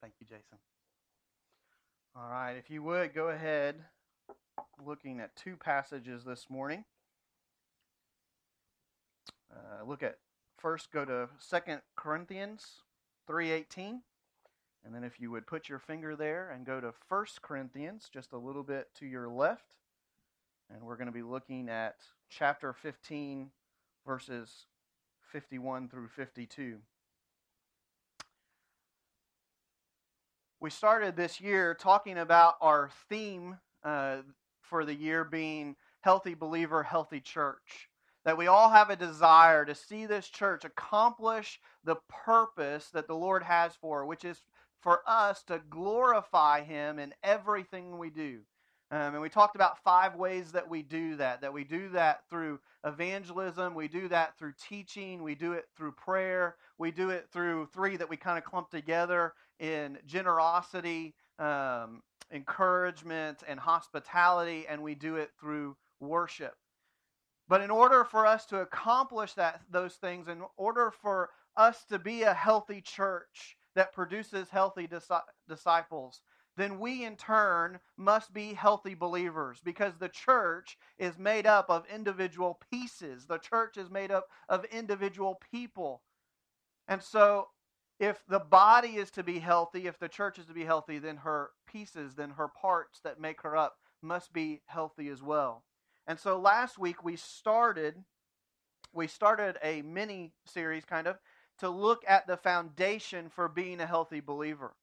Thank you, Jason. All right, if you would go ahead looking at two passages this morning. Uh, look at first go to Second Corinthians 3:18 and then if you would put your finger there and go to First Corinthians just a little bit to your left and we're going to be looking at chapter 15 verses 51 through 52. We started this year talking about our theme uh, for the year being healthy believer, healthy church. That we all have a desire to see this church accomplish the purpose that the Lord has for, which is for us to glorify Him in everything we do. Um, and we talked about five ways that we do that. That we do that through evangelism, we do that through teaching, we do it through prayer, we do it through three that we kind of clump together in generosity, um, encouragement, and hospitality, and we do it through worship. But in order for us to accomplish that those things, in order for us to be a healthy church that produces healthy disciples, then we in turn must be healthy believers because the church is made up of individual pieces. The church is made up of individual people. And so, if the body is to be healthy, if the church is to be healthy, then her pieces, then her parts that make her up must be healthy as well. And so last week we started we started a mini series kind of to look at the foundation for being a healthy believer.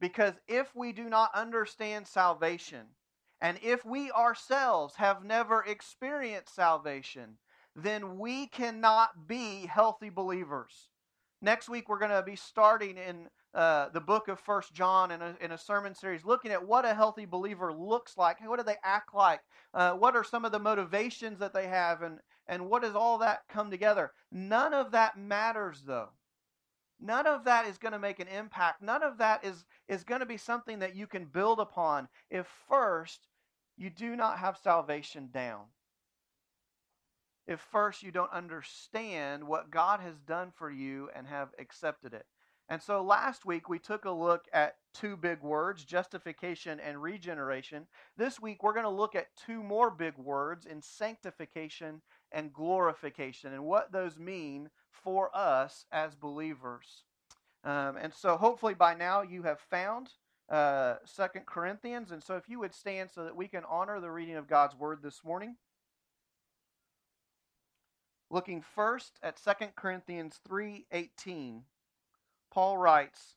Because if we do not understand salvation, and if we ourselves have never experienced salvation, then we cannot be healthy believers. Next week, we're going to be starting in uh, the book of First John in a, in a sermon series, looking at what a healthy believer looks like. What do they act like? Uh, what are some of the motivations that they have? And, and what does all that come together? None of that matters, though. None of that is going to make an impact. None of that is, is going to be something that you can build upon if first you do not have salvation down. If first you don't understand what God has done for you and have accepted it. And so last week we took a look at two big words, justification and regeneration. This week we're going to look at two more big words in sanctification and glorification and what those mean for us as believers. Um, and so hopefully by now you have found uh, Second Corinthians. And so if you would stand so that we can honor the reading of God's word this morning. Looking first at Second Corinthians 3:18, Paul writes,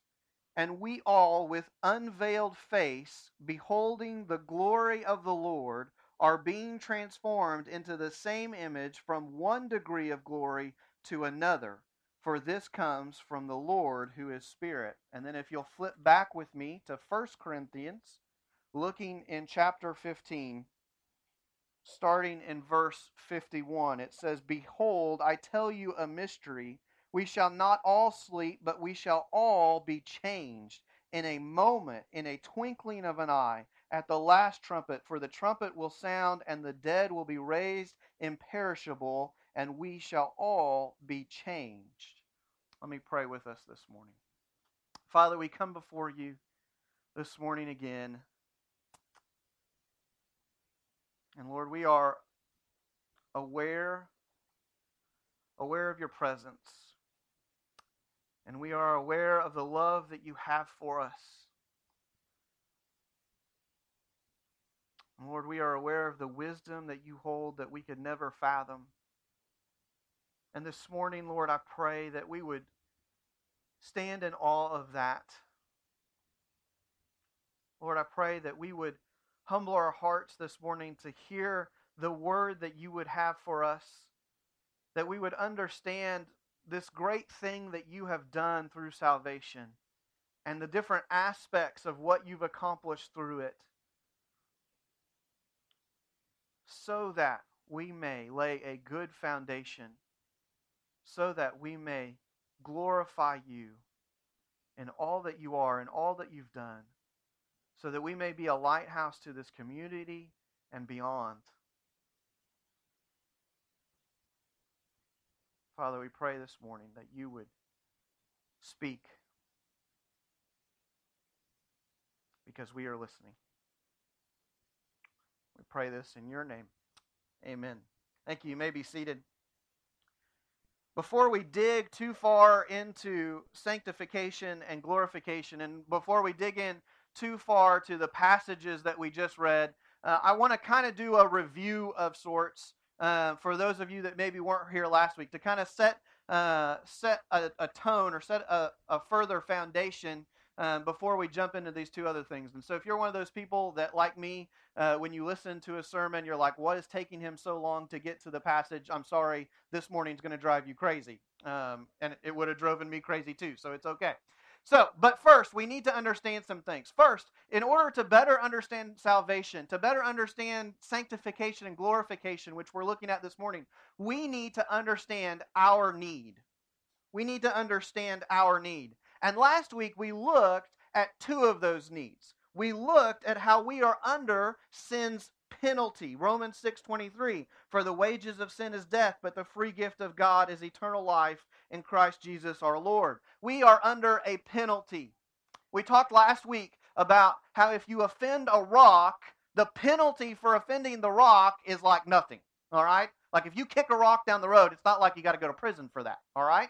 "And we all with unveiled face, beholding the glory of the Lord, are being transformed into the same image from one degree of glory to another. For this comes from the Lord who is Spirit. And then if you'll flip back with me to 1 Corinthians, looking in chapter 15, starting in verse 51, it says, Behold, I tell you a mystery. We shall not all sleep, but we shall all be changed in a moment, in a twinkling of an eye, at the last trumpet. For the trumpet will sound, and the dead will be raised imperishable and we shall all be changed. Let me pray with us this morning. Father, we come before you this morning again. And Lord, we are aware aware of your presence. And we are aware of the love that you have for us. Lord, we are aware of the wisdom that you hold that we could never fathom. And this morning, Lord, I pray that we would stand in awe of that. Lord, I pray that we would humble our hearts this morning to hear the word that you would have for us, that we would understand this great thing that you have done through salvation and the different aspects of what you've accomplished through it, so that we may lay a good foundation so that we may glorify you in all that you are and all that you've done, so that we may be a lighthouse to this community and beyond. Father, we pray this morning that you would speak, because we are listening. We pray this in your name. Amen. Thank you. You may be seated. Before we dig too far into sanctification and glorification, and before we dig in too far to the passages that we just read, uh, I want to kind of do a review of sorts uh, for those of you that maybe weren't here last week to kind of set uh, set a, a, tone or set a, a further foundation um, before we jump into these two other things. And so, if you're one of those people that, like me, uh, when you listen to a sermon, you're like, what is taking him so long to get to the passage? I'm sorry, this morning's going to drive you crazy. Um, and it would have driven me crazy too, so it's okay. So, but first, we need to understand some things. First, in order to better understand salvation, to better understand sanctification and glorification, which we're looking at this morning, we need to understand our need. We need to understand our need. And last week, we looked at two of those needs. We looked at how we are under sin's penalty. Romans 6:23, for the wages of sin is death, but the free gift of God is eternal life in Christ Jesus our Lord. We are under a penalty. We talked last week about how if you offend a rock, the penalty for offending the rock is like nothing. All right? Like if you kick a rock down the road, it's not like you got to go to prison for that. All right?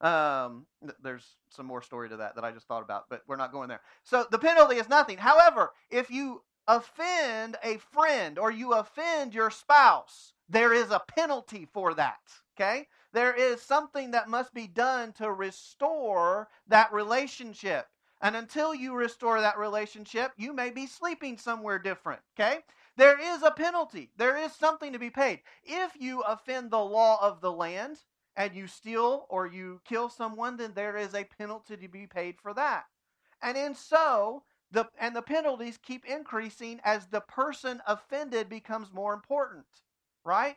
Um, there's some more story to that that I just thought about, but we're not going there. So the penalty is nothing. However, if you offend a friend or you offend your spouse, there is a penalty for that. Okay? There is something that must be done to restore that relationship. And until you restore that relationship, you may be sleeping somewhere different. Okay? There is a penalty. There is something to be paid. If you offend the law of the land and you steal or you kill someone, then there is a penalty to be paid for that. And in so, the, and the penalties keep increasing as the person offended becomes more important, right?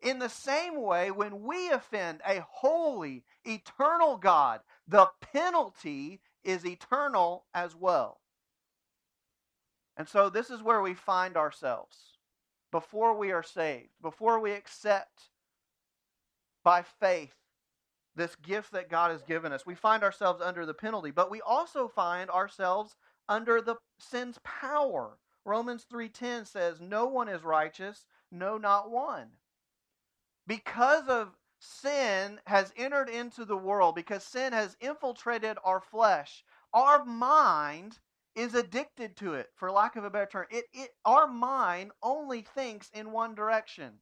In the same way, when we offend a holy, eternal God, the penalty is eternal as well. And so, this is where we find ourselves before we are saved, before we accept by faith this gift that God has given us. We find ourselves under the penalty, but we also find ourselves under the sin's power. Romans 3:10 says, "No one is righteous, no not one." Because of sin has entered into the world, because sin has infiltrated our flesh, our mind is addicted to it, for lack of a better term. It, it our mind only thinks in one direction,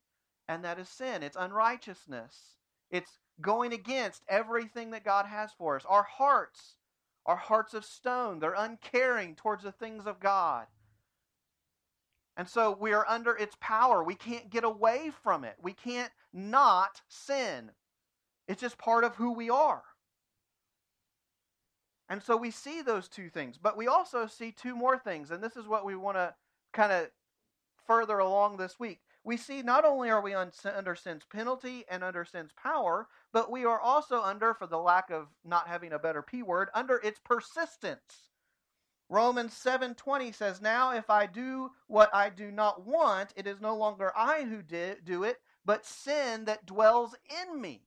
and that is sin. It's unrighteousness. It's going against everything that God has for us. Our hearts are hearts of stone. They're uncaring towards the things of God. And so we are under its power. We can't get away from it. We can't not sin. It's just part of who we are. And so we see those two things. But we also see two more things. And this is what we want to kind of further along this week. We see not only are we under sin's penalty and under sin's power, but we are also under, for the lack of not having a better P word, under its persistence. Romans 7:20 says, "Now if I do what I do not want, it is no longer I who do it, but sin that dwells in me."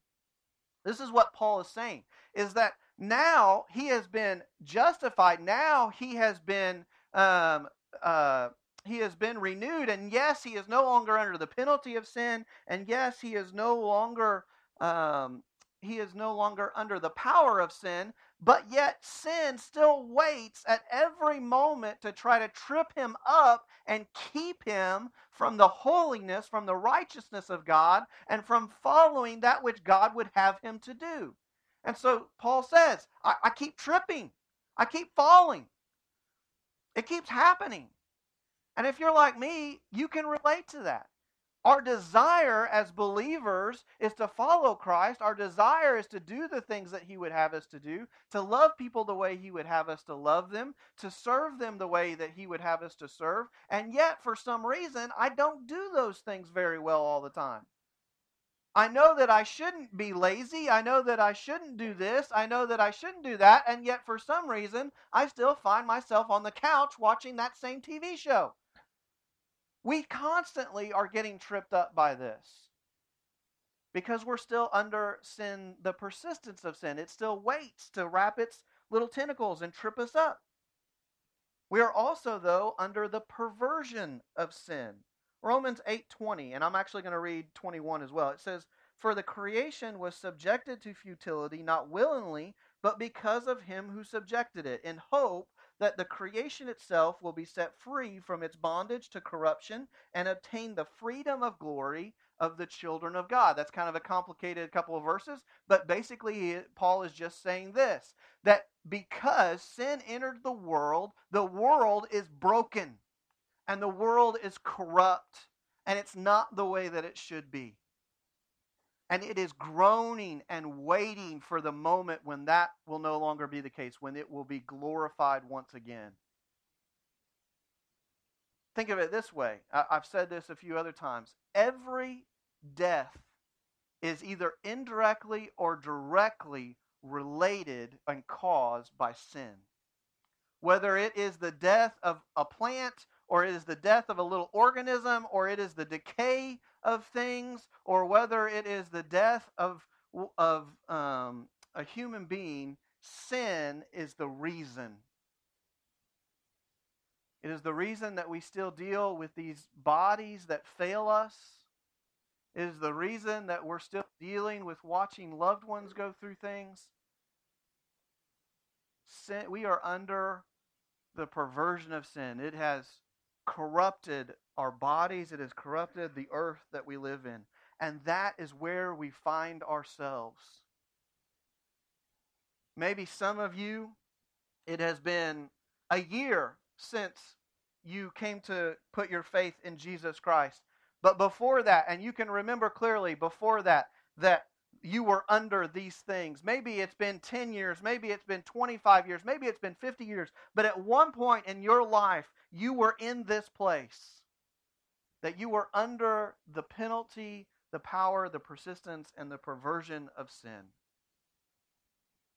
This is what Paul is saying, is that now he has been justified, now he has been um, uh, he has been renewed, and yes, he is no longer under the penalty of sin, and yes, he is no longer um, he is no longer under the power of sin, but yet sin still waits at every moment to try to trip him up and keep him from the holiness, from the righteousness of God, and from following that which God would have him to do. And so Paul says, I, I keep tripping, I keep falling. It keeps happening. And if you're like me, you can relate to that. Our desire as believers is to follow Christ. Our desire is to do the things that He would have us to do, to love people the way He would have us to love them, to serve them the way that He would have us to serve. And yet, for some reason, I don't do those things very well all the time. I know that I shouldn't be lazy. I know that I shouldn't do this. I know that I shouldn't do that. And yet, for some reason, I still find myself on the couch watching that same TV show. We constantly are getting tripped up by this because we're still under sin, the persistence of sin. It still waits to wrap its little tentacles and trip us up. We are also, though, under the perversion of sin. Romans 8:20, and I'm actually going to read 21 as well. It says, "For the creation was subjected to futility not willingly, but because of him who subjected it, in hope that the creation itself will be set free from its bondage to corruption and obtain the freedom of glory of the children of God." That's kind of a complicated couple of verses, but basically Paul is just saying this, that because sin entered the world, the world is broken and the world is corrupt and it's not the way that it should be. And it is groaning and waiting for the moment when that will no longer be the case, when it will be glorified once again. Think of it this way I've said this a few other times. Every death is either indirectly or directly related and caused by sin. Whether it is the death of a plant or it is the death of a little organism, or it is the decay of things, or whether it is the death of, of um, a human being, sin is the reason. It is the reason that we still deal with these bodies that fail us. It is the reason that we're still dealing with watching loved ones go through things. Sin, we are under the perversion of sin. It has corrupted our bodies, it has corrupted the earth that we live in. And that is where we find ourselves. Maybe some of you, it has been a year since you came to put your faith in Jesus Christ. But before that, and you can remember clearly before that, that you were under these things. Maybe it's been 10 years, maybe it's been 25 years, maybe it's been 50 years, but at one point in your life, you were in this place. That you were under the penalty, the power, the persistence, and the perversion of sin.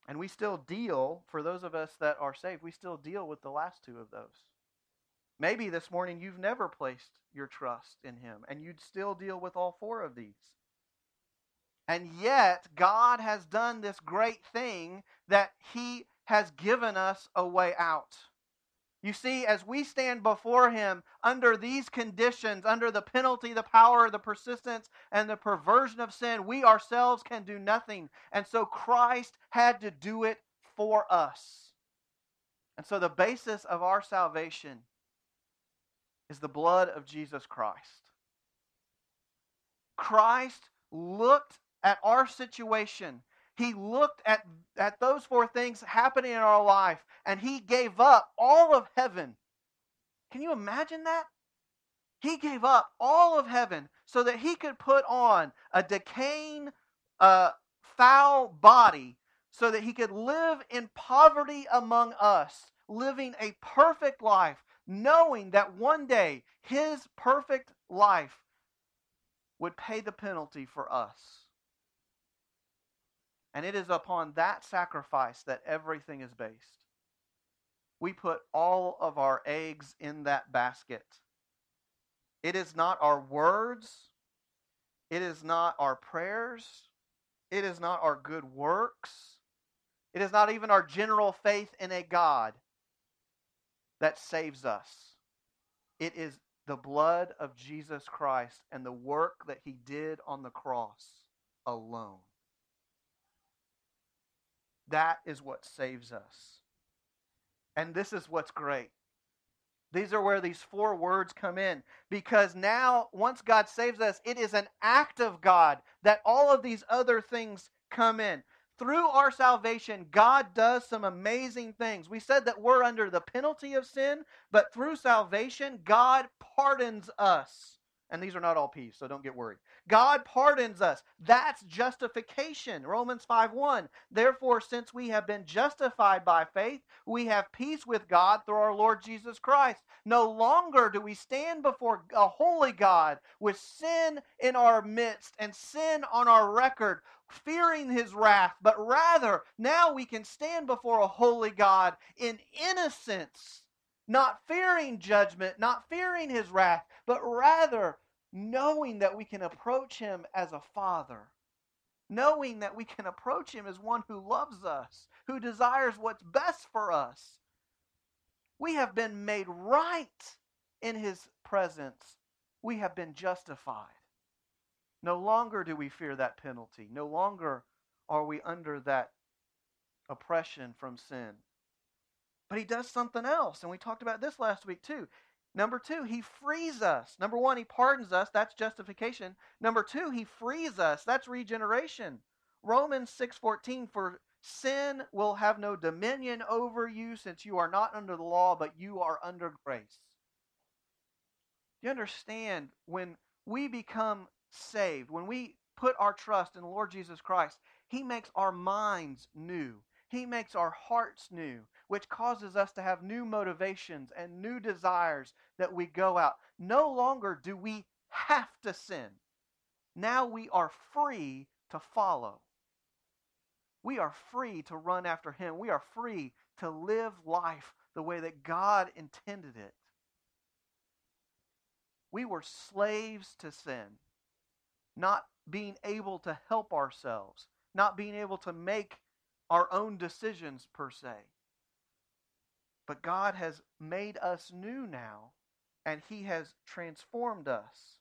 And we still deal, for those of us that are saved, we still deal with the last two of those. Maybe this morning you've never placed your trust in Him, and you'd still deal with all four of these. And yet, God has done this great thing that He has given us a way out. You see, as we stand before Him under these conditions, under the penalty, the power, the persistence, and the perversion of sin, we ourselves can do nothing. And so Christ had to do it for us. And so the basis of our salvation is the blood of Jesus Christ. Christ looked at our situation. He looked at, at those four things happening in our life and he gave up all of heaven. Can you imagine that? He gave up all of heaven so that he could put on a decaying, uh, foul body so that he could live in poverty among us, living a perfect life, knowing that one day his perfect life would pay the penalty for us. And it is upon that sacrifice that everything is based. We put all of our eggs in that basket. It is not our words, it is not our prayers, it is not our good works, it is not even our general faith in a God that saves us. It is the blood of Jesus Christ and the work that he did on the cross alone. That is what saves us. And this is what's great. These are where these four words come in. Because now, once God saves us, it is an act of God that all of these other things come in. Through our salvation, God does some amazing things. We said that we're under the penalty of sin, but through salvation, God pardons us. And these are not all P's, so don't get worried. God pardons us. That's justification. Romans 5 1. Therefore, since we have been justified by faith, we have peace with God through our Lord Jesus Christ. No longer do we stand before a holy God with sin in our midst and sin on our record, fearing his wrath, but rather now we can stand before a holy God in innocence not fearing judgment, not fearing his wrath, but rather knowing that we can approach him as a father, knowing that we can approach him as one who loves us, who desires what's best for us. We have been made right in his presence. We have been justified. No longer do we fear that penalty. No longer are we under that oppression from sin. But he does something else, and we talked about this last week too. Number two, he frees us. Number one, he pardons us. That's justification. Number two, he frees us. That's regeneration. Romans 6:14 for sin will have no dominion over you since you are not under the law but you are under grace. You understand when we become saved, when we put our trust in the Lord Jesus Christ, he makes our minds new. He makes our hearts new, which causes us to have new motivations and new desires that we go out. No longer do we have to sin. Now we are free to follow. We are free to run after Him. We are free to live life the way that God intended it. We were slaves to sin, not being able to help ourselves, not being able to make our own decisions per se. But God has made us new now, and He has transformed us.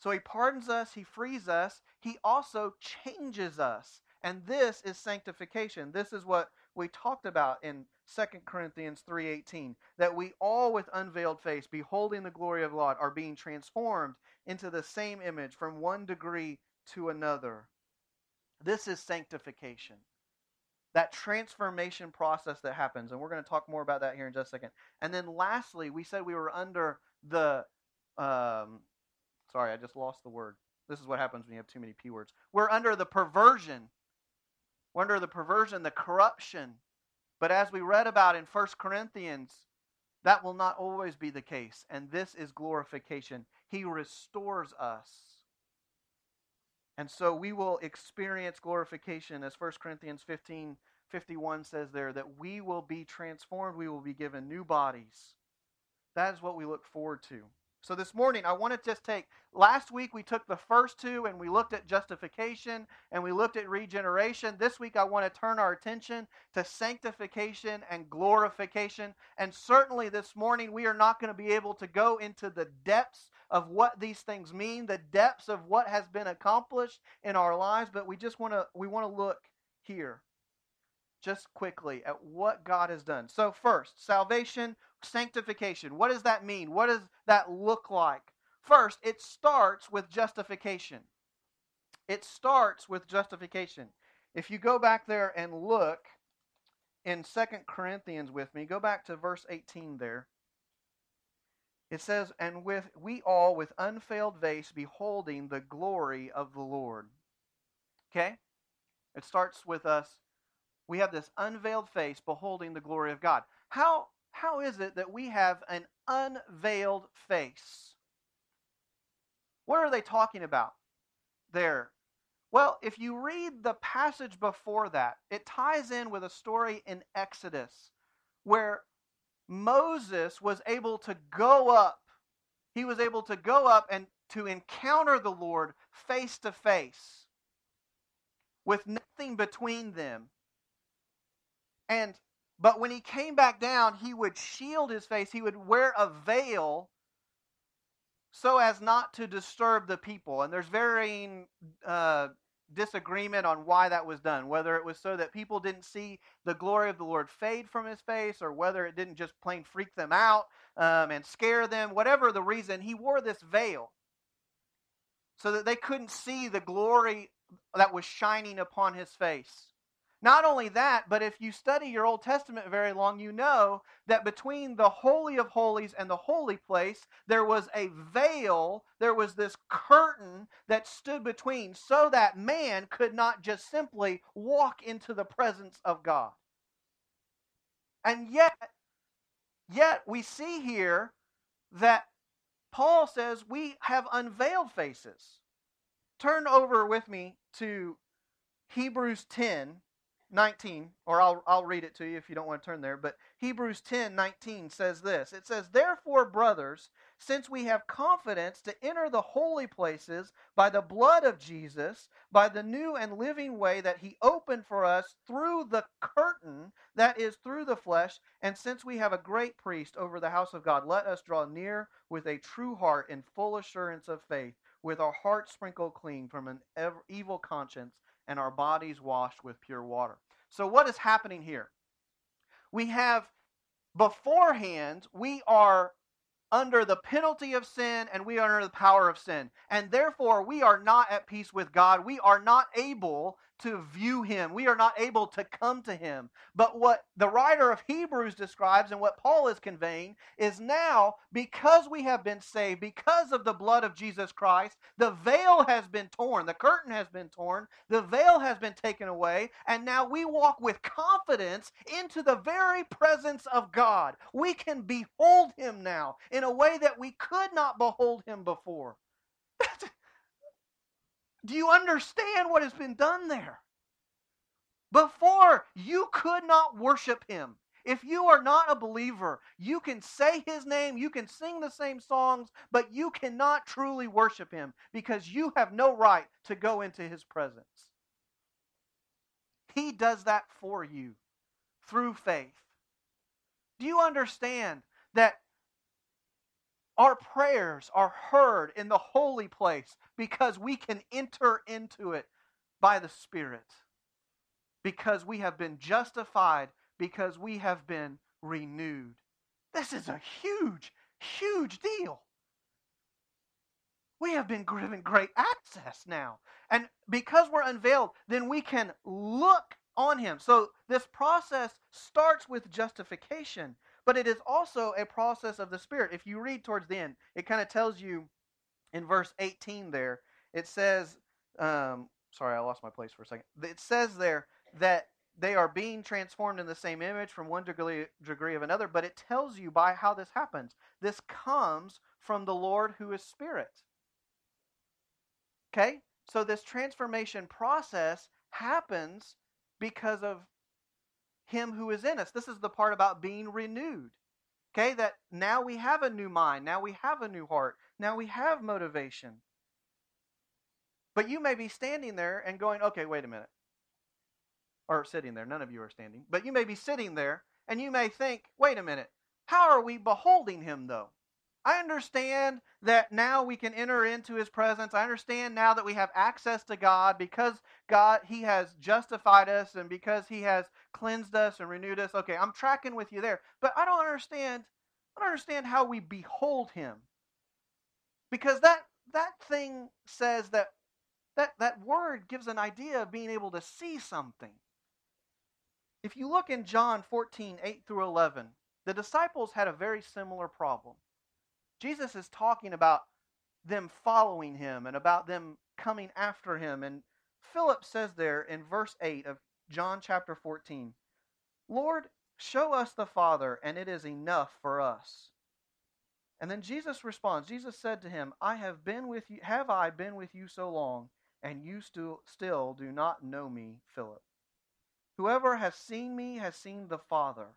So He pardons us, He frees us, He also changes us. And this is sanctification. This is what we talked about in 2 Corinthians 3:18 that we all with unveiled face beholding the glory of God are being transformed into the same image from one degree to another. This is sanctification. That transformation process that happens. And we're going to talk more about that here in just a second. And then lastly, we said we were under the. Um, sorry, I just lost the word. This is what happens when you have too many P words. We're under the perversion. We're under the perversion, the corruption. But as we read about in 1 Corinthians, that will not always be the case. And this is glorification. He restores us. And so we will experience glorification, as 1 Corinthians 15 51 says there, that we will be transformed. We will be given new bodies. That is what we look forward to. So this morning, I want to just take, last week we took the first two and we looked at justification and we looked at regeneration. This week, I want to turn our attention to sanctification and glorification. And certainly this morning, we are not going to be able to go into the depths of what these things mean, the depths of what has been accomplished in our lives, but we just want to we want to look here just quickly at what God has done. So first, salvation, sanctification. What does that mean? What does that look like? First, it starts with justification. It starts with justification. If you go back there and look in Second Corinthians with me, go back to verse 18 there. It says, And with we all with unveiled face beholding the glory of the Lord. Okay? It starts with us. We have this unveiled face beholding the glory of God. How how is it that we have an unveiled face? What are they talking about there? Well, if you read the passage before that, it ties in with a story in Exodus where Moses was able to go up. He was able to go up and to encounter the Lord face to face with nothing between them. And but when he came back down, he would shield his face. He would wear a veil so as not to disturb the people. And there's varying uh, disagreement on why that was done, whether it was so that people didn't see the glory of the Lord fade from his face, or whether it didn't just plain freak them out um, and scare them. Whatever the reason, he wore this veil so that they couldn't see the glory that was shining upon his face. Not only that, but if you study your Old Testament very long, you know that between the Holy of Holies and the holy place, there was a veil, there was this curtain that stood between, so that man could not just simply walk into the presence of God. And yet, yet we see here that Paul says we have unveiled faces. Turn over with me to Hebrews 10 19, or I'll, I'll read it to you if you don't want to turn there, but Hebrews 10 19 says this. It says, Therefore, brothers, since we have confidence to enter the holy places by the blood of Jesus, by the new and living way that he opened for us through the curtain that is through the flesh, and since we have a great priest over the house of God, let us draw near with a true heart in full assurance of faith, with our hearts sprinkled clean from an evil conscience and our bodies washed with pure water. So, what is happening here? We have beforehand, we are under the penalty of sin and we are under the power of sin. And therefore, we are not at peace with God. We are not able to view him. We are not able to come to him. But what the writer of Hebrews describes and what Paul is conveying is now, because we have been saved, because of the blood of Jesus Christ, the veil has been torn, the curtain has been torn, the veil has been taken away, and now we walk with confidence into the very presence of God. We can behold him now in a way that we could not behold him before. Do you understand what has been done there? Before, you could not worship him. If you are not a believer, you can say his name, you can sing the same songs, but you cannot truly worship him because you have no right to go into his presence. He does that for you through faith. Do you understand that our prayers are heard in the holy place because we can enter into it by the Spirit. Because we have been justified, because we have been renewed. This is a huge, huge deal. We have been given great access now. And because we're unveiled, then we can look on Him. So this process starts with justification but it is also a process of the Spirit. If you read towards the end, it kind of tells you in verse 18 there, it says, um, sorry, I lost my place for a second. It says there that they are being transformed in the same image from one degree, degree of another, but it tells you by how this happens. This comes from the Lord who is Spirit. Okay? So this transformation process happens because of him who is in us. This is the part about being renewed. Okay, that now we have a new mind, now we have a new heart, now we have motivation. But you may be standing there and going, okay, wait a minute. Or sitting there, none of you are standing. But you may be sitting there and you may think, wait a minute, how are we beholding him though? I understand that now we can enter into his presence. I understand now that we have access to God because God he has justified us and because he has cleansed us and renewed us. Okay, I'm tracking with you there. But I don't understand I don't understand how we behold him. Because that that thing says that that that word gives an idea of being able to see something. If you look in John 14, 8 through 11, the disciples had a very similar problem. Jesus is talking about them following him and about them coming after him. And Philip says there in verse 8 of John chapter 14, Lord, show us the Father, and it is enough for us. And then Jesus responds. Jesus said to him, I have been with you, have I been with you so long, and you still still do not know me, Philip? Whoever has seen me has seen the Father.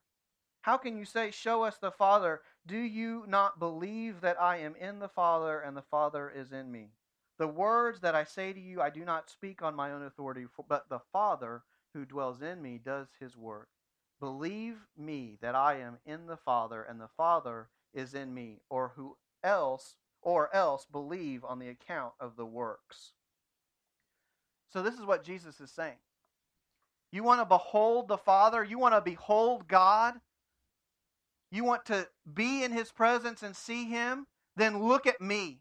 How can you say, Show us the Father? Do you not believe that I am in the Father and the Father is in me? The words that I say to you, I do not speak on my own authority, but the Father who dwells in me does his work. Believe me that I am in the Father and the Father is in me, or who else or else believe on the account of the works. So this is what Jesus is saying. You want to behold the Father, you want to behold God, you want to be in his presence and see him, then look at me.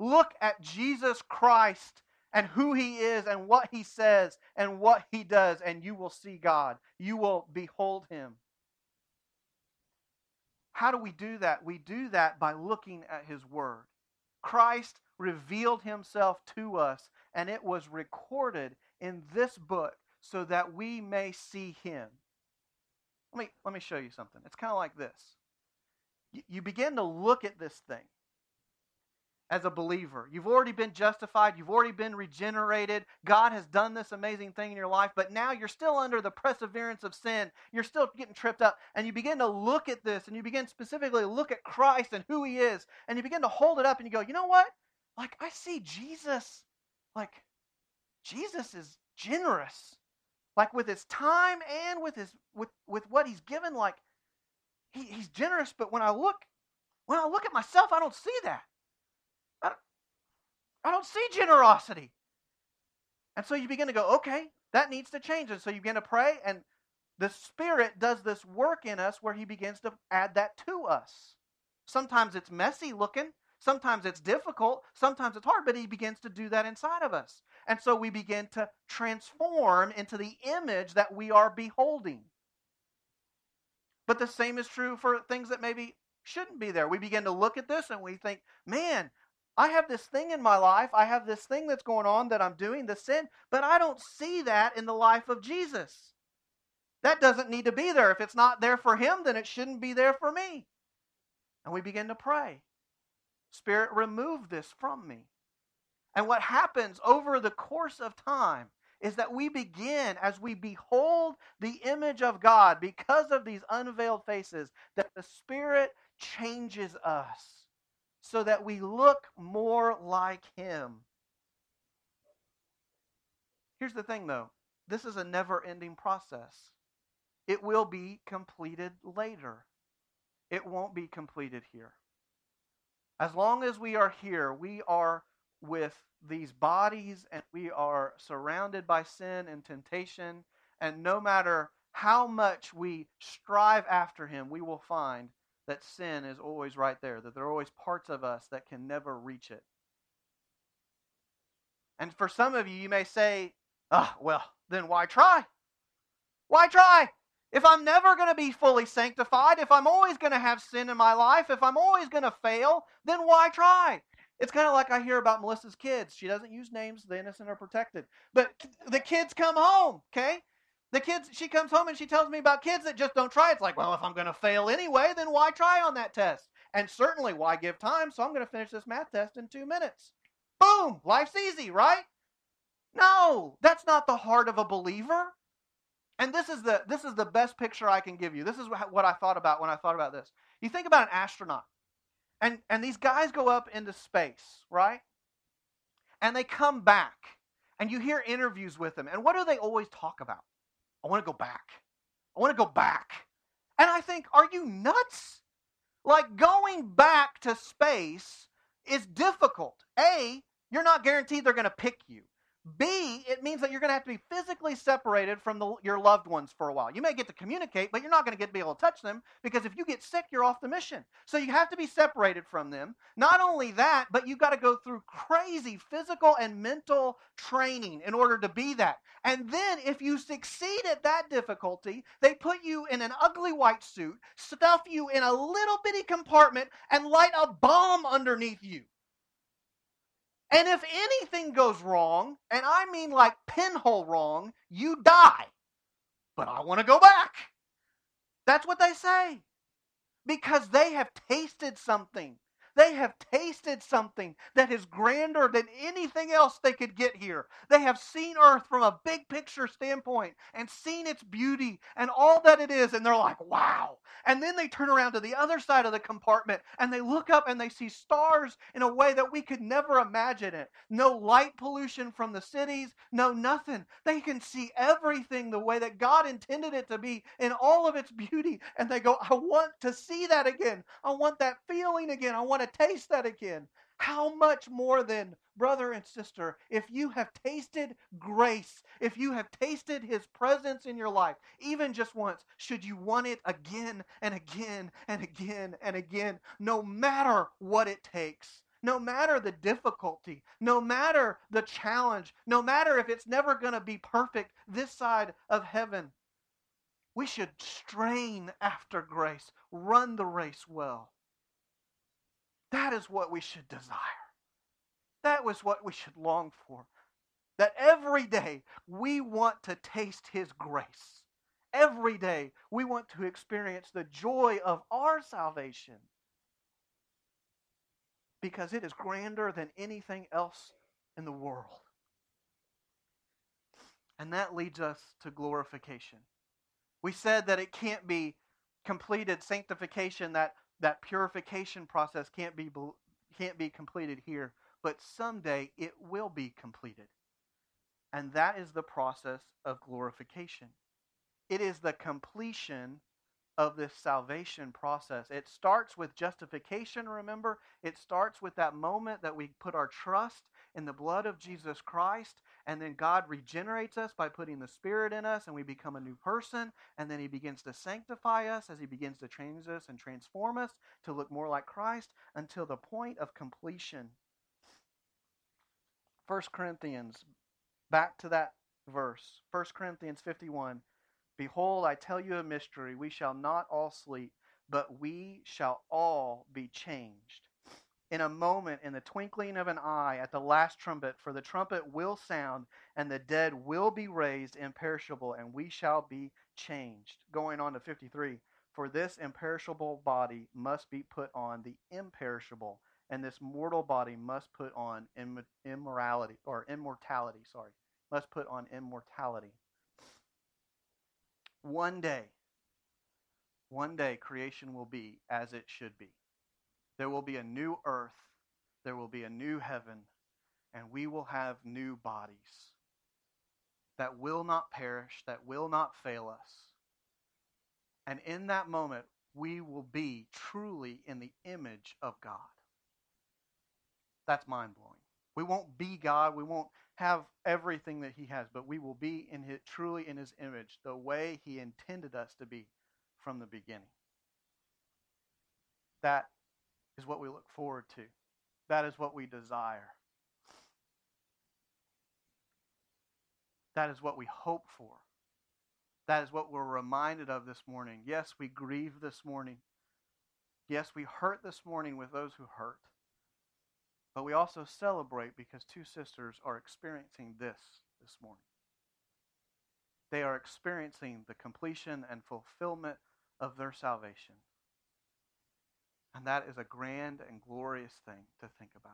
Look at Jesus Christ and who he is and what he says and what he does, and you will see God. You will behold him. How do we do that? We do that by looking at his word. Christ revealed himself to us, and it was recorded in this book so that we may see him. Let me, let me show you something. It's kind of like this. You, you begin to look at this thing, as a believer. You've already been justified, you've already been regenerated. God has done this amazing thing in your life, but now you're still under the perseverance of sin. You're still getting tripped up. And you begin to look at this and you begin specifically look at Christ and who he is. And you begin to hold it up and you go, you know what? Like, I see Jesus. Like, Jesus is generous. Like with his time and with his with with what he's given, like he, he's generous, but when I look when I look at myself, I don't see that. I don't see generosity. And so you begin to go, okay, that needs to change. And so you begin to pray, and the Spirit does this work in us where He begins to add that to us. Sometimes it's messy looking, sometimes it's difficult, sometimes it's hard, but He begins to do that inside of us. And so we begin to transform into the image that we are beholding. But the same is true for things that maybe shouldn't be there. We begin to look at this and we think, man, I have this thing in my life. I have this thing that's going on that I'm doing, the sin, but I don't see that in the life of Jesus. That doesn't need to be there. If it's not there for him, then it shouldn't be there for me. And we begin to pray Spirit, remove this from me. And what happens over the course of time is that we begin, as we behold the image of God because of these unveiled faces, that the Spirit changes us so that we look more like Him. Here's the thing, though this is a never ending process. It will be completed later, it won't be completed here. As long as we are here, we are with these bodies and we are surrounded by sin and temptation. And no matter how much we strive after Him, we will find that sin is always right there, that there are always parts of us that can never reach it. And for some of you, you may say, oh, well, then why try? Why try? If I'm never going to be fully sanctified, if I'm always going to have sin in my life, if I'm always going to fail, then why try? It's kind of like I hear about Melissa's kids. She doesn't use names, the innocent are protected. But the kids come home, okay? The kids, she comes home and she tells me about kids that just don't try. It's like, well, if I'm going to fail anyway, then why try on that test? And certainly, why give time? So I'm going to finish this math test in two minutes. Boom! Life's easy, right? No, that's not the heart of a believer. And this is the this is the best picture I can give you. This is what I thought about when I thought about this. You think about an astronaut, and and these guys go up into space, right? And they come back, and you hear interviews with them. And what do they always talk about? I want to go back. I want to go back. And I think, are you nuts? Like going back to space is difficult. A, you're not guaranteed they're going to pick you. B, it means that you're going to have to be physically separated from the, your loved ones for a while. You may get to communicate, but you're not going to get to be able to touch them because if you get sick, you're off the mission. So you have to be separated from them. Not only that, but you've got to go through crazy physical and mental training in order to be that. And then if you succeed at that difficulty, they put you in an ugly white suit, stuff you in a little bitty compartment, and light a bomb underneath you. And if anything goes wrong, and I mean like pinhole wrong, you die. But I want to go back. That's what they say. Because they have tasted something they have tasted something that is grander than anything else they could get here. They have seen earth from a big picture standpoint and seen its beauty and all that it is, and they're like, wow. And then they turn around to the other side of the compartment and they look up and they see stars in a way that we could never imagine it. No light pollution from the cities, no nothing. They can see everything the way that God intended it to be in all of its beauty. And they go, I want to see that again. I want that feeling again. I want to taste that again. How much more then, brother and sister, if you have tasted grace, if you have tasted his presence in your life, even just once, should you want it again and again and again and again, no matter what it takes? No matter the difficulty, no matter the challenge, no matter if it's never going to be perfect this side of heaven, we should strain after grace, run the race well. That is what we should desire. That was what we should long for. That every day we want to taste His grace. Every day we want to experience the joy of our salvation. because it is grander than anything else in the world. And that leads us to glorification. We said that it can't be completed sanctification, that, that purification process can't be, can't be completed here, but someday it will be completed. And that is the process of glorification. It is the completion of this salvation process. It starts with justification, remember? It starts with that moment that we put our trust in the blood of Jesus Christ, and then God regenerates us by putting the Spirit in us, and we become a new person, and then He begins to sanctify us as He begins to change us and transform us to look more like Christ until the point of completion. 1 Corinthians, back to that verse. 1 Corinthians 51. Behold, I tell you a mystery. We shall not all sleep, but we shall all be changed. In a moment, in the twinkling of an eye, at the last trumpet, for the trumpet will sound, and the dead will be raised imperishable, and we shall be changed. Going on to 53. For this imperishable body must be put on the imperishable, and this mortal body must put on immorality, or immortality, sorry, must put on immortality. One day, one day creation will be as it should be. There will be a new earth, there will be a new heaven, and we will have new bodies that will not perish, that will not fail us. And in that moment, we will be truly in the image of God. That's mind blowing. We won't be God. We won't have everything that He has, but we will be in his, truly in His image, the way He intended us to be from the beginning. That is what we look forward to. That is what we desire. That is what we hope for. That is what we're reminded of this morning. Yes, we grieve this morning. Yes, we hurt this morning with those who hurt. But we also celebrate because two sisters are experiencing this this morning. They are experiencing the completion and fulfillment of their salvation. And that is a grand and glorious thing to think about.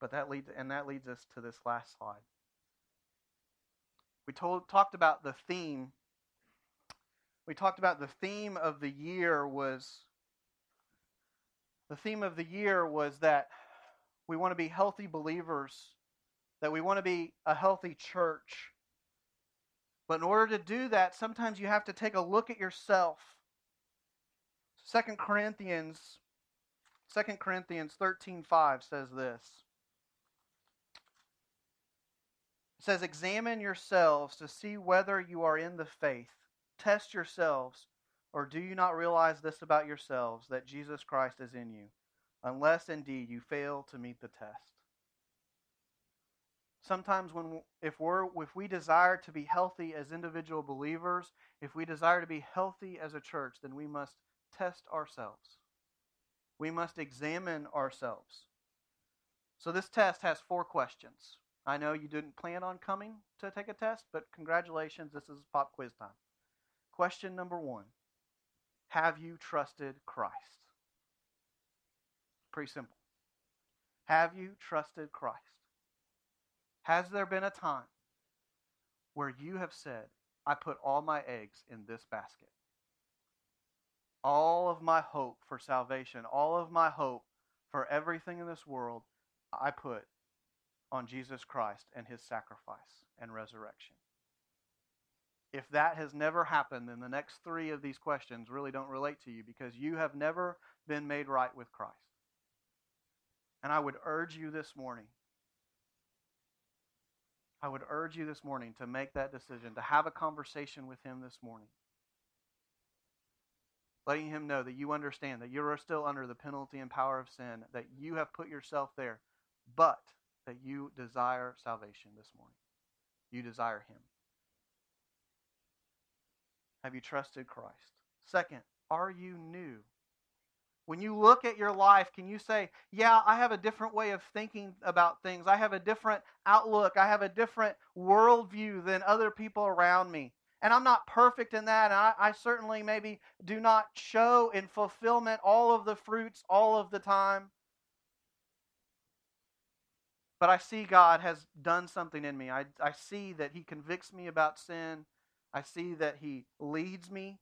But that leads and that leads us to this last slide. We told talked about the theme. We talked about the theme of the year was the theme of the year was that we want to be healthy believers, that we want to be a healthy church. But in order to do that, sometimes you have to take a look at yourself. Second Corinthians 2 Corinthians 13:5 says this. It says examine yourselves to see whether you are in the faith. Test yourselves or do you not realize this about yourselves, that Jesus Christ is in you, unless indeed you fail to meet the test? Sometimes when if we're if we desire to be healthy as individual believers, if we desire to be healthy as a church, then we must test ourselves. We must examine ourselves. So this test has four questions. I know you didn't plan on coming to take a test, but congratulations, this is pop quiz time. Question number 1. Have you trusted Christ? Pretty simple. Have you trusted Christ? Has there been a time where you have said, I put all my eggs in this basket? All of my hope for salvation, all of my hope for everything in this world, I put on Jesus Christ and his sacrifice and resurrection. If that has never happened, then the next three of these questions really don't relate to you because you have never been made right with Christ. And I would urge you this morning, I would urge you this morning to make that decision, to have a conversation with Him this morning. Letting Him know that you understand that you are still under the penalty and power of sin, that you have put yourself there, but that you desire salvation this morning. You desire Him. Have you trusted Christ? Second, are you new? When you look at your life, can you say, Yeah, I have a different way of thinking about things. I have a different outlook. I have a different worldview than other people around me. And I'm not perfect in that. And I, I certainly maybe do not show in fulfillment all of the fruits all of the time. But I see God has done something in me. I, I see that He convicts me about sin. I see that He leads me.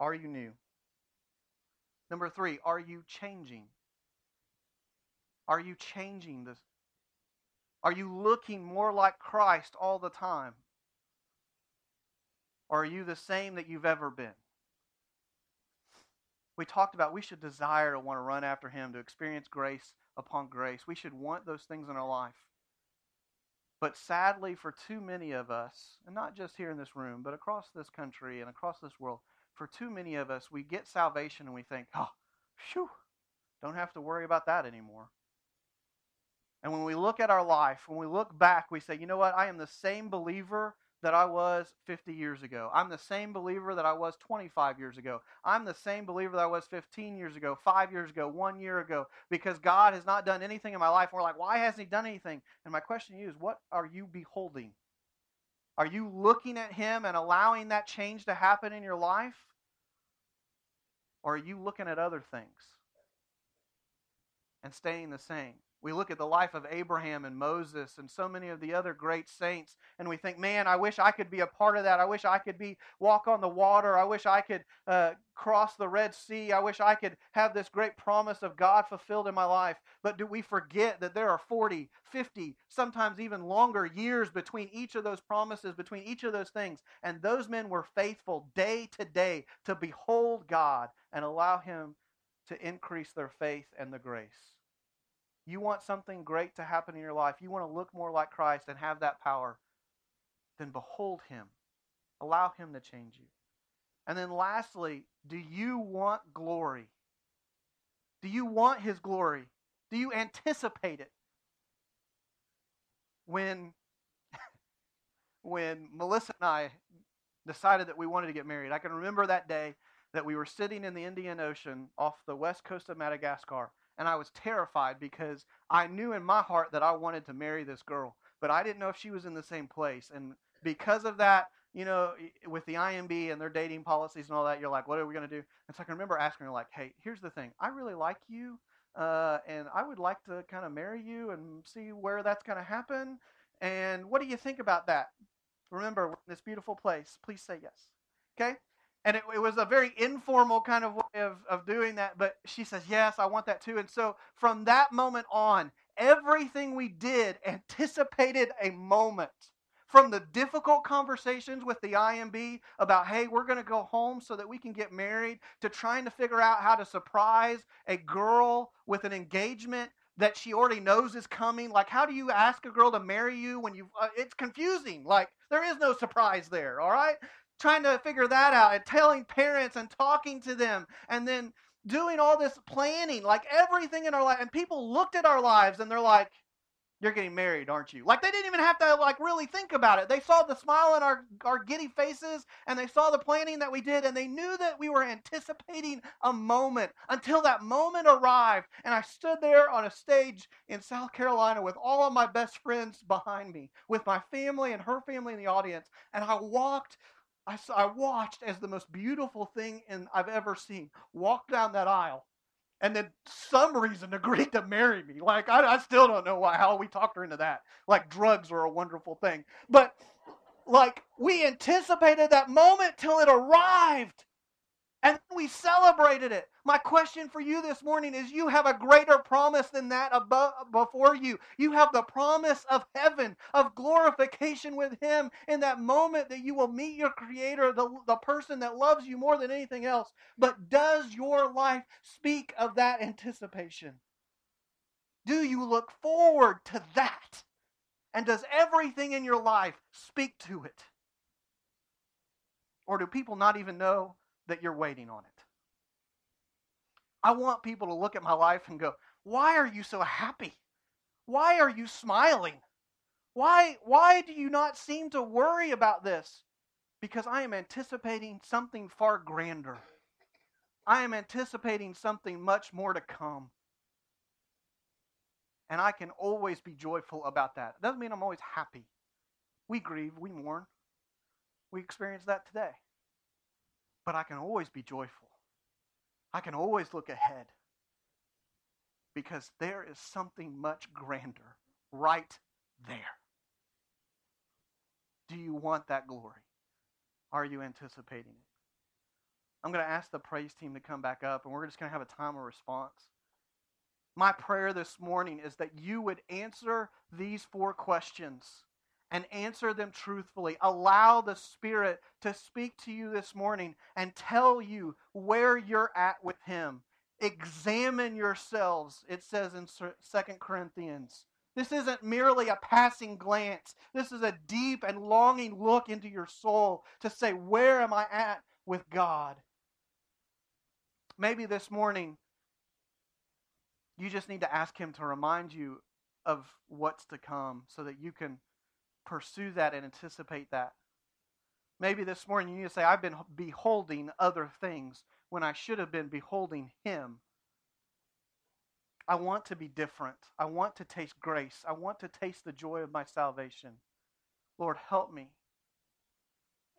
Are you new? Number three, are you changing? Are you changing this? Are you looking more like Christ all the time? Or are you the same that you've ever been? We talked about we should desire to want to run after Him, to experience grace upon grace. We should want those things in our life. But sadly, for too many of us, and not just here in this room, but across this country and across this world, for too many of us, we get salvation and we think, oh, phew, don't have to worry about that anymore. And when we look at our life, when we look back, we say, you know what? I am the same believer that I was 50 years ago. I'm the same believer that I was 25 years ago. I'm the same believer that I was 15 years ago, five years ago, one year ago, because God has not done anything in my life. We're like, why hasn't He done anything? And my question to you is, what are you beholding? Are you looking at Him and allowing that change to happen in your life? Or are you looking at other things and staying the same? We look at the life of Abraham and Moses and so many of the other great saints, and we think, man, I wish I could be a part of that. I wish I could be walk on the water. I wish I could uh, cross the Red Sea. I wish I could have this great promise of God fulfilled in my life. But do we forget that there are 40, 50, sometimes even longer years between each of those promises, between each of those things? And those men were faithful day to day to behold God and allow Him to increase their faith and the grace. You want something great to happen in your life. You want to look more like Christ and have that power. Then behold him. Allow him to change you. And then lastly, do you want glory? Do you want his glory? Do you anticipate it? When when Melissa and I decided that we wanted to get married, I can remember that day that we were sitting in the Indian Ocean off the west coast of Madagascar and I was terrified because I knew in my heart that I wanted to marry this girl, but I didn't know if she was in the same place. And because of that, you know, with the IMB and their dating policies and all that, you're like, what are we going to do? And so I can remember asking her, like, hey, here's the thing. I really like you, uh, and I would like to kind of marry you and see where that's going to happen. And what do you think about that? Remember, this beautiful place. Please say yes. Okay? And it, it, was a very informal kind of way of, of doing that but she says yes i want that too. And so from that moment on everything we did anticipated a moment from the difficult conversations with the imb about hey we're going to go home so that we can get married to trying to figure out how to surprise a girl with an engagement that she already knows is coming. Like how do you ask a girl to marry you when you uh, it's confusing. Like there is no surprise there all right trying to figure that out and telling parents and talking to them and then doing all this planning, like everything in our life. And people looked at our lives and they're like, you're getting married, aren't you? Like they didn't even have to like really think about it. They saw the smile on our, our giddy faces and they saw the planning that we did and they knew that we were anticipating a moment until that moment arrived. And I stood there on a stage in South Carolina with all of my best friends behind me, with my family and her family in the audience. And I walked I, saw, I watched as the most beautiful thing in, I've ever seen walk down that aisle and then some reason agreed to marry me. Like, I, I still don't know why, how we talked her into that. Like, drugs are a wonderful thing. But, like, we anticipated that moment till it arrived. And we celebrated it. My question for you this morning is you have a greater promise than that above, before you. You have the promise of heaven, of glorification with Him in that moment that you will meet your Creator, the, the person that loves you more than anything else. But does your life speak of that anticipation? Do you look forward to that? And does everything in your life speak to it? Or do people not even know that you're waiting on it. I want people to look at my life and go, Why are you so happy? Why are you smiling? Why, why do you not seem to worry about this? Because I am anticipating something far grander. I am anticipating something much more to come. And I can always be joyful about that. It doesn't mean I'm always happy. We grieve, we mourn. We experience that today. But I can always be joyful. I can always look ahead because there is something much grander right there. Do you want that glory? Are you anticipating it? I'm going to ask the praise team to come back up, and we're just going to have a time of response. My prayer this morning is that you would answer these four questions and answer them truthfully. Allow the Spirit to speak to you this morning and tell you where you're at with Him. Examine yourselves, it says in 2 Corinthians. This isn't merely a passing glance. This is a deep and longing look into your soul to say, Where am I at with God? Maybe this morning you just need to ask Him to remind you of what's to come so that you can pursue that and anticipate that. Maybe this morning you need to say, I've been beholding other things when I should have been beholding Him. I want to be different. I want to taste grace. I want to taste the joy of my salvation. Lord, help me.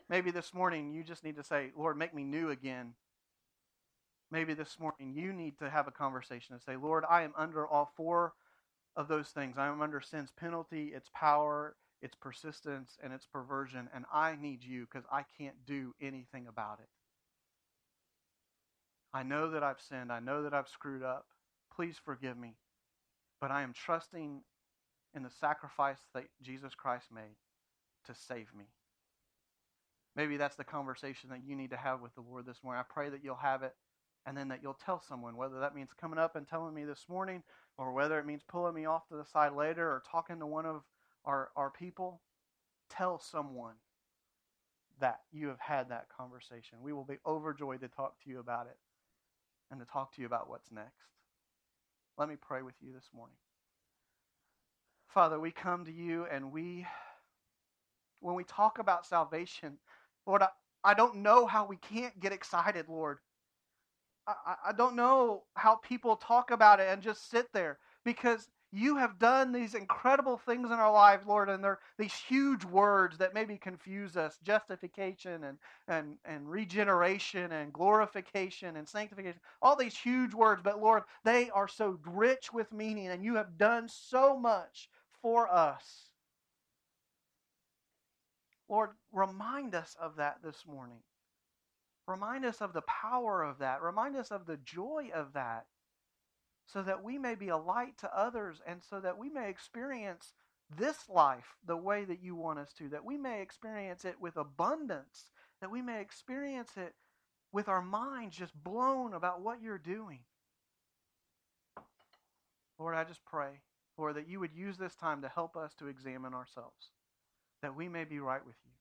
Maybe this morning you just need to say, Lord, make me new again. Maybe this morning you need to have a conversation and say, Lord, I am under all four of those things. I am under sin's penalty, its power, its persistence, and its perversion, and I need you because I can't do anything about it. I know that I've sinned. I know that I've screwed up. Please forgive me. But I am trusting in the sacrifice that Jesus Christ made to save me. Maybe that's the conversation that you need to have with the Lord this morning. I pray that you'll have it and then that you'll tell someone, whether that means coming up and telling me this morning or whether it means pulling me off to the side later or talking to one of our, our people, tell someone that you have had that conversation. We will be overjoyed to talk to you about it and to talk to you about what's next. Let me pray with you this morning. Father, we come to you and we, when we talk about salvation, Lord, I, I don't know how we can't get excited, Lord. I, I don't know how people talk about it and just sit there because you have done these incredible things in our lives, Lord, and they're these huge words that maybe confuse us justification and, and, and regeneration and glorification and sanctification, all these huge words, but Lord, they are so rich with meaning, and you have done so much for us. Lord, remind us of that this morning. Remind us of the power of that. Remind us of the joy of that so that we may be a light to others and so that we may experience this life the way that you want us to, that we may experience it with abundance, that we may experience it with our minds just blown about what you're doing. Lord, I just pray, Lord, that you would use this time to help us to examine ourselves, that we may be right with you.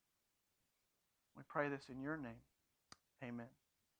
We pray this in your name. Amen.